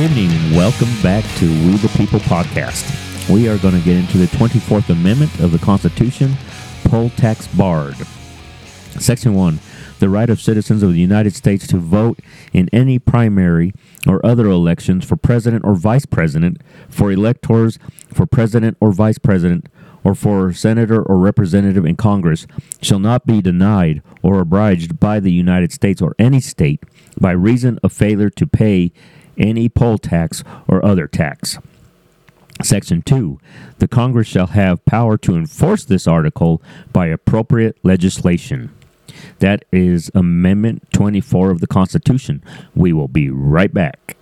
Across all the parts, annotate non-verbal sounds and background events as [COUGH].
Welcome back to We the People podcast. We are going to get into the 24th Amendment of the Constitution, poll tax barred. Section 1 The right of citizens of the United States to vote in any primary or other elections for president or vice president, for electors for president or vice president, or for senator or representative in Congress shall not be denied or obliged by the United States or any state by reason of failure to pay any poll tax or other tax. Section 2. The Congress shall have power to enforce this article by appropriate legislation. That is Amendment 24 of the Constitution. We will be right back.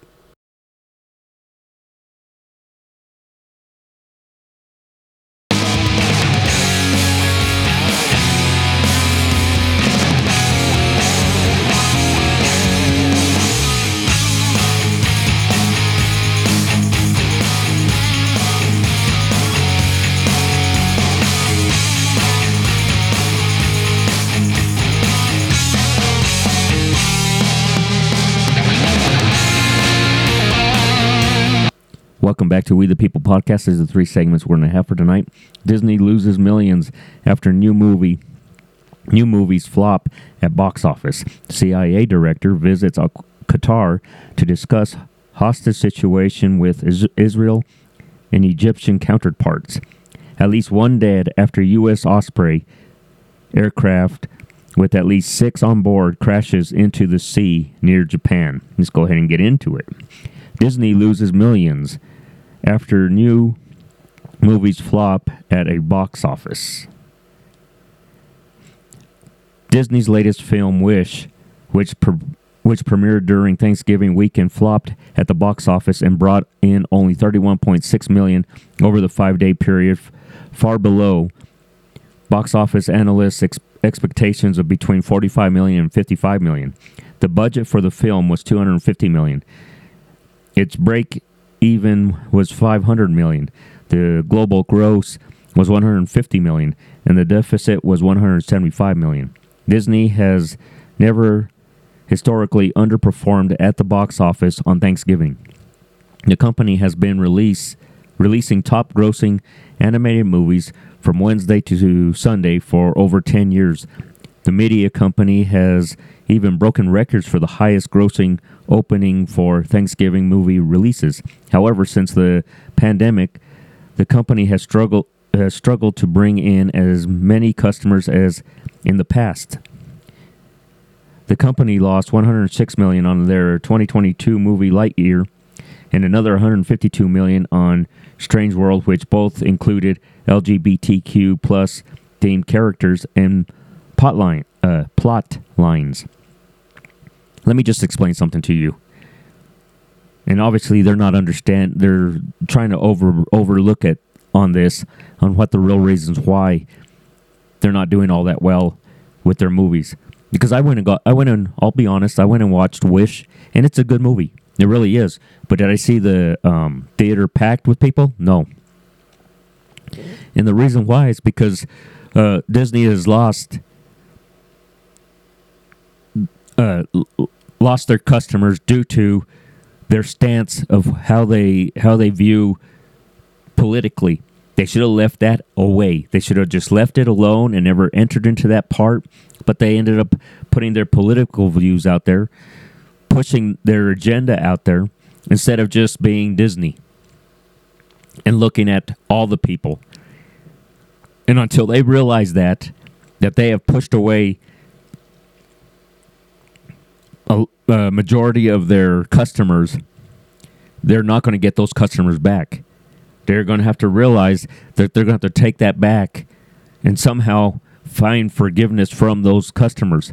Welcome back to We the People podcast. There's the three segments we're going to have for tonight. Disney loses millions after new movie new movies flop at box office. CIA director visits Qatar to discuss hostage situation with Israel and Egyptian counterparts. At least one dead after U.S. Osprey aircraft with at least six on board crashes into the sea near Japan. Let's go ahead and get into it. Disney loses millions after new movies flop at a box office. Disney's latest film, Wish, which pre- which premiered during Thanksgiving weekend, flopped at the box office and brought in only 31.6 million over the five-day period, far below box office analysts' ex- expectations of between 45 million and 55 million. The budget for the film was 250 million. Its break even was 500 million. The global gross was 150 million and the deficit was 175 million. Disney has never historically underperformed at the box office on Thanksgiving. The company has been release, releasing top grossing animated movies from Wednesday to Sunday for over 10 years. The media company has even broken records for the highest grossing opening for Thanksgiving movie releases. However, since the pandemic, the company has struggled has struggled to bring in as many customers as in the past. The company lost 106 million on their 2022 movie Lightyear and another 152 million on Strange World, which both included LGBTQ plus themed characters and plot line, uh, plot lines. Let me just explain something to you. And obviously, they're not understand. They're trying to over overlook it on this, on what the real reasons why they're not doing all that well with their movies. Because I went and got, I went and I'll be honest, I went and watched Wish, and it's a good movie. It really is. But did I see the um, theater packed with people? No. And the reason why is because uh, Disney has lost uh, lost their customers due to their stance of how they how they view politically. They should have left that away. They should have just left it alone and never entered into that part. But they ended up putting their political views out there, pushing their agenda out there instead of just being Disney and looking at all the people. And until they realize that, that they have pushed away a, majority of their customers, they're not going to get those customers back. They're going to have to realize that they're going to have to take that back and somehow find forgiveness from those customers.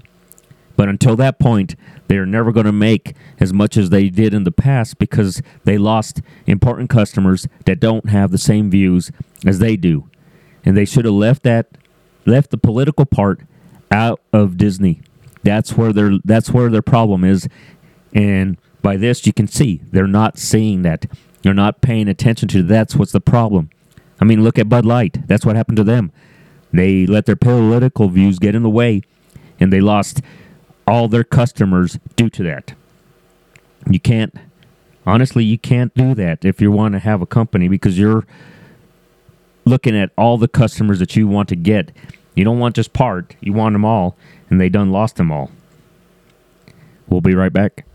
But until that point, they're never going to make as much as they did in the past because they lost important customers that don't have the same views as they do. And they should have left that left the political part out of Disney. That's where their that's where their problem is, and by this you can see they're not seeing that. They're not paying attention to that's what's the problem. I mean, look at Bud Light. That's what happened to them. They let their political views get in the way, and they lost all their customers due to that. You can't Honestly, you can't do that if you want to have a company because you're looking at all the customers that you want to get. You don't want just part, you want them all, and they done lost them all. We'll be right back.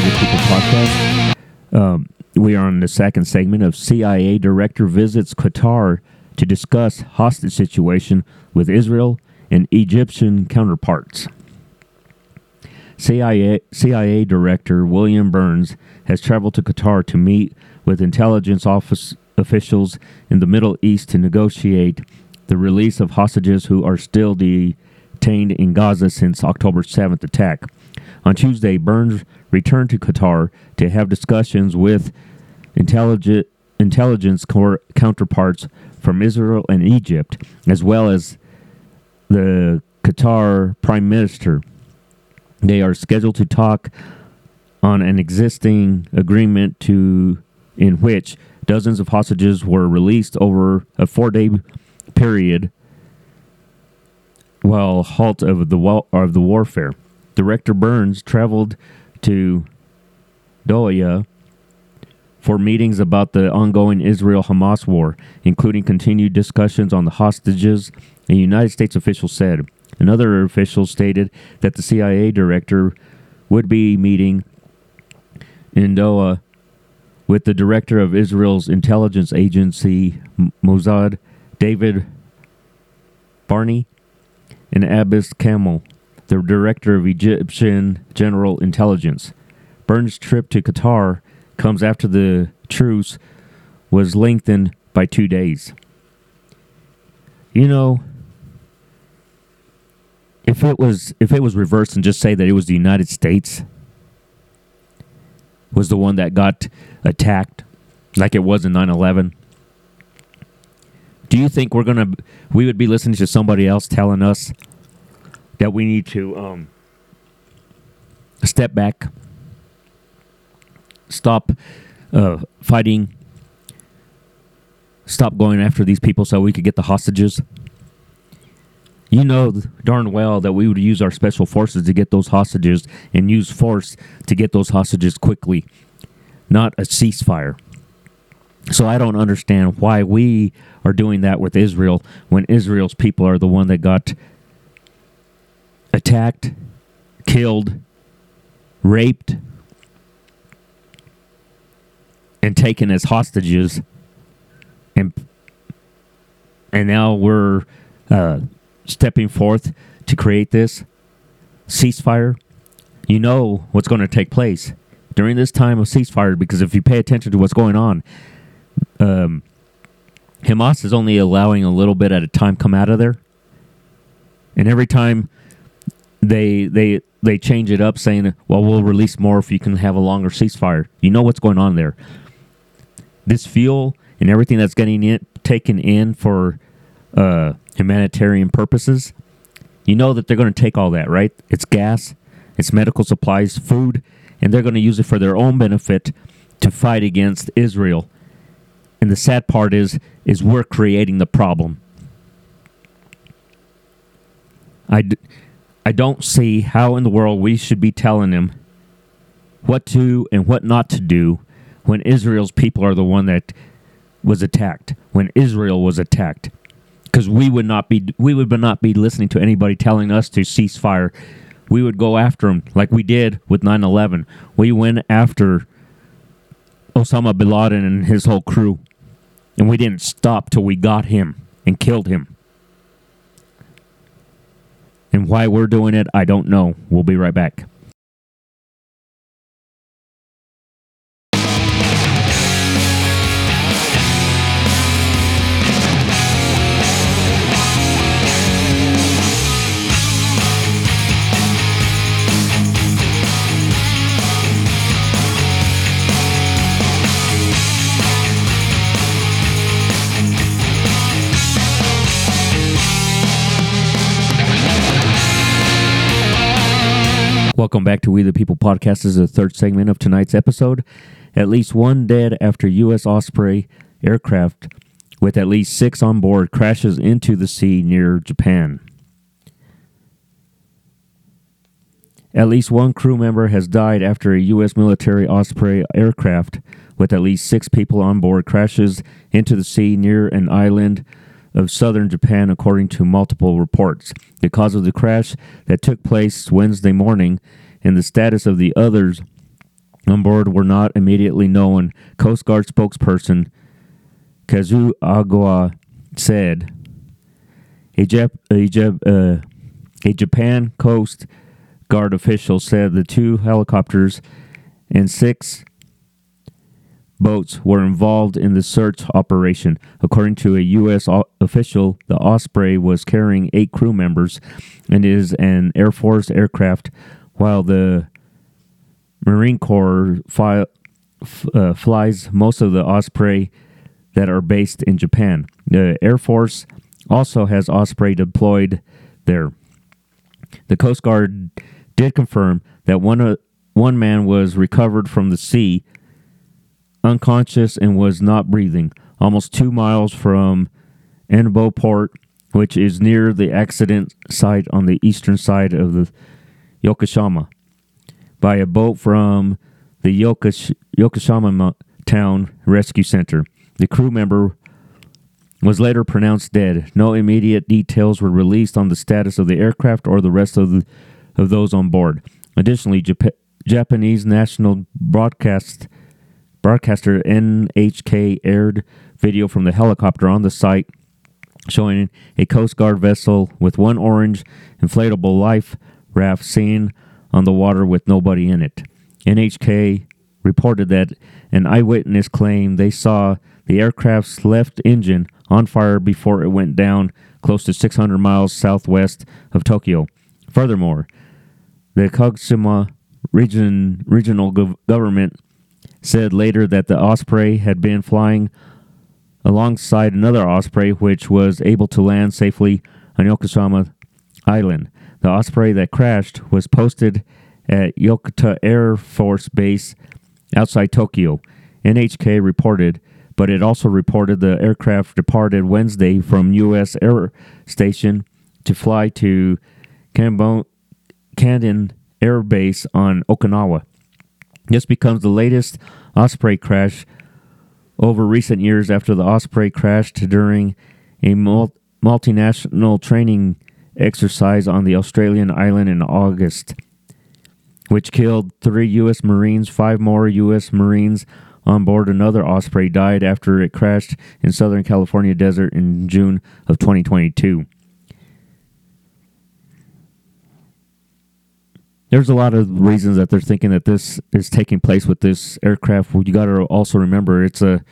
People Podcast. Um, we are on the second segment of CIA Director visits Qatar to discuss hostage situation with Israel and Egyptian counterparts. CIA, CIA Director William Burns has traveled to Qatar to meet with intelligence office officials in the Middle East to negotiate the release of hostages who are still detained in Gaza since October 7th attack. On Tuesday, Burns returned to Qatar to have discussions with intelligence counterparts from Israel and Egypt, as well as the Qatar Prime Minister. They are scheduled to talk on an existing agreement to in which dozens of hostages were released over a four-day period while halt of the of the warfare. Director Burns traveled to Doha for meetings about the ongoing Israel Hamas war, including continued discussions on the hostages, a United States official said. Another official stated that the CIA director would be meeting in Doha with the director of Israel's intelligence agency, Mossad, David Barnea, and Abbas Kamel the director of Egyptian General Intelligence. Burns' trip to Qatar comes after the truce was lengthened by two days. You know, if it was if it was reversed and just say that it was the United States was the one that got attacked like it was in 9/11 do you think we're going to we would be listening to somebody else telling us that we need to um, step back, stop uh, fighting, stop going after these people so we could get the hostages. You know darn well that we would use our special forces to get those hostages and use force to get those hostages quickly, not a ceasefire. So I don't understand why we are doing that with Israel when Israel's people are the one that got attacked, killed, raped, and taken as hostages, and and now we're uh, stepping forth to create this ceasefire. You know what's going to take place during this time of ceasefire because if you pay attention to what's going on, um, Hamas is only allowing a little bit at a time come out of there, and every time they they they change it up, saying, "Well, we'll release more if you can have a longer ceasefire." You know what's going on there. This fuel and everything that's getting in, taken in for uh, humanitarian purposes. You know that they're going to take all that, right? It's gas, it's medical supplies, food, and they're going to use it for their own benefit to fight against Israel. And the sad part is, is we're creating the problem. I. D- I don't see how in the world we should be telling him what to and what not to do when Israel's people are the one that was attacked, when Israel was attacked. Because we would not be we would not be listening to anybody telling us to cease fire. We would go after them like we did with 9/11. We went after Osama bin Laden and his whole crew, and we didn't stop till we got him and killed him. And why we're doing it, I don't know. We'll be right back. Welcome back to We the People podcast. This is the third segment of tonight's episode. At least one dead after U.S. Osprey aircraft with at least six on board crashes into the sea near Japan. At least one crew member has died after a U.S. military Osprey aircraft with at least six people on board crashes into the sea near an island of southern Japan, according to multiple reports. The cause of the crash that took place Wednesday morning and the status of the others on board were not immediately known. Coast Guard spokesperson Kazuo Ogawa said a, Jap- a, Jap- uh, a Japan Coast Guard official said the two helicopters and six boats were involved in the search operation. According to a U.S. official, the Osprey was carrying eight crew members and is an Air Force aircraft, while the Marine Corps fi- f- uh, flies most of the Osprey that are based in Japan. The Air Force also has Osprey deployed there. The Coast Guard did confirm that one, uh, one man was recovered from the sea unconscious and was not breathing, almost two miles from Anbo Port, which is near the accident site on the eastern side of the Yakushima, by a boat from the Yokosh- Town Rescue Center. The crew member was later pronounced dead. No immediate details were released on the status of the aircraft or the rest of, the, of those on board. Additionally, Jap- Japanese national broadcast broadcaster NHK aired video from the helicopter on the site showing a Coast Guard vessel with one orange inflatable life raft seen on the water with nobody in it. NHK reported that an eyewitness claimed they saw the aircraft's left engine on fire before it went down close to 600 miles southwest of Tokyo. Furthermore, the Kagoshima region, regional gov- government said later that the Osprey had been flying alongside another Osprey, which was able to land safely on Yakushima Island. The Osprey that crashed was posted at Yokota Air Force Base outside Tokyo. NHK reported, but it also reported the aircraft departed Wednesday from U.S. Air Station to fly to Kadena Air Base on Okinawa. This becomes the latest Osprey crash over recent years after the Osprey crashed during a multinational training exercise on the Australian island in August, which killed three U.S. Marines. Five more U.S. Marines on board another Osprey died after it crashed in Southern California desert in June of 2022. There's a lot of reasons that they're thinking that this is taking place with this aircraft. Well, you got to also remember it's a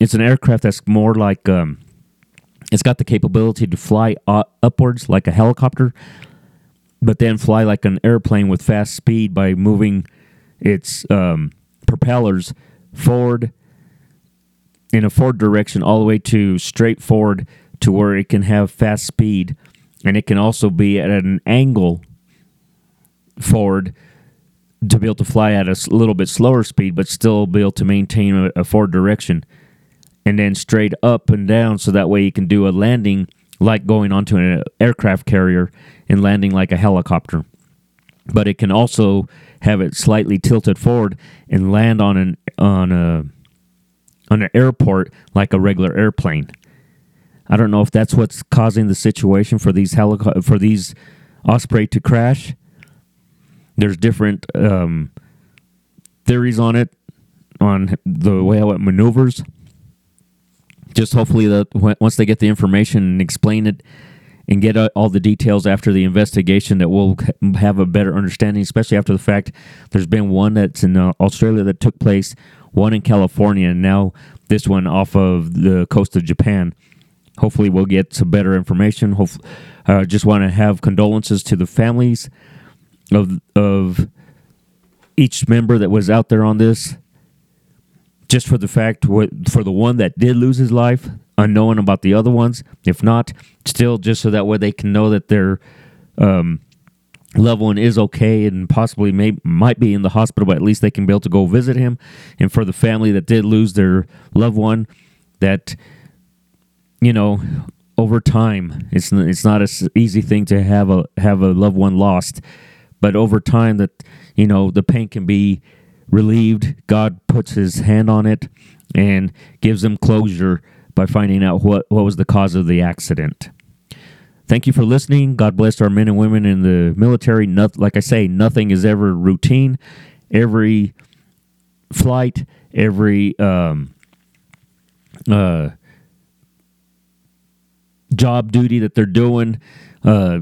it's an aircraft that's more like um, it's got the capability to fly upwards like a helicopter, but then fly like an airplane with fast speed by moving its um, propellers forward in a forward direction all the way to straight forward to where it can have fast speed, and it can also be at an angle forward to be able to fly at a little bit slower speed, but still be able to maintain a, forward direction, and then straight up and down, so that way you can do a landing like going onto an aircraft carrier and landing like a helicopter. But it can also have it slightly tilted forward and land on an on a on an airport like a regular airplane. I don't know if that's what's causing the situation for these helico- for these Osprey to crash there's different um, theories on it, on the way how it maneuvers. Just hopefully that once they get the information and explain it and get all the details after the investigation, that we'll have a better understanding. Especially after the fact, there's been one that's in uh, Australia that took place, one in California, and now this one off of the coast of Japan. Hopefully, we'll get some better information. Hopefully, uh, just want to have condolences to the families of of each member that was out there on this just for the fact for the one that did lose his life unknowing about the other ones if not still just so that way they can know that they're um, loved one is okay and possibly may might be in the hospital, but at least they can be able to go visit him. And for the family that did lose their loved one, that you know, over time, it's it's not an easy thing to have a have a loved one lost, but over time that you know the pain can be relieved. God puts His hand on it and gives them closure by finding out what what was the cause of the accident. Thank you for listening. God bless our men and women in the military. Not, like I say, nothing is ever routine. Every flight, every um, uh, job duty that they're doing, uh,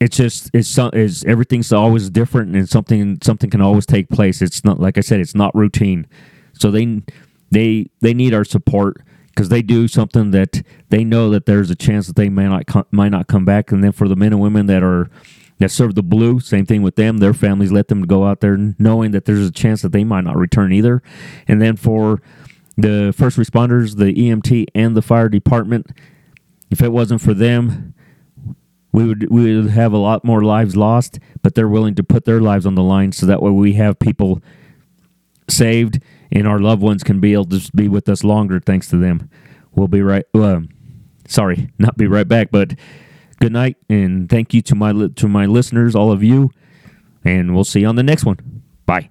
it's just it's is everything's always different and something something can always take place. It's not like I said, it's not routine. So they they they need our support because they do something that they know that there's a chance that they may not come, might not come back. And then for the men and women that are that serve the blue, same thing with them. Their families let them go out there knowing that there's a chance that they might not return either. And then for the first responders, the EMT and the fire department, if it wasn't for them, we would we would have a lot more lives lost. But they're willing to put their lives on the line so that way we have people saved and our loved ones can be able to be with us longer thanks to them. We'll be right. Uh, sorry, [LAUGHS] not be right back, but good night and thank you to my to my listeners, all of you, and we'll see you on the next one. Bye.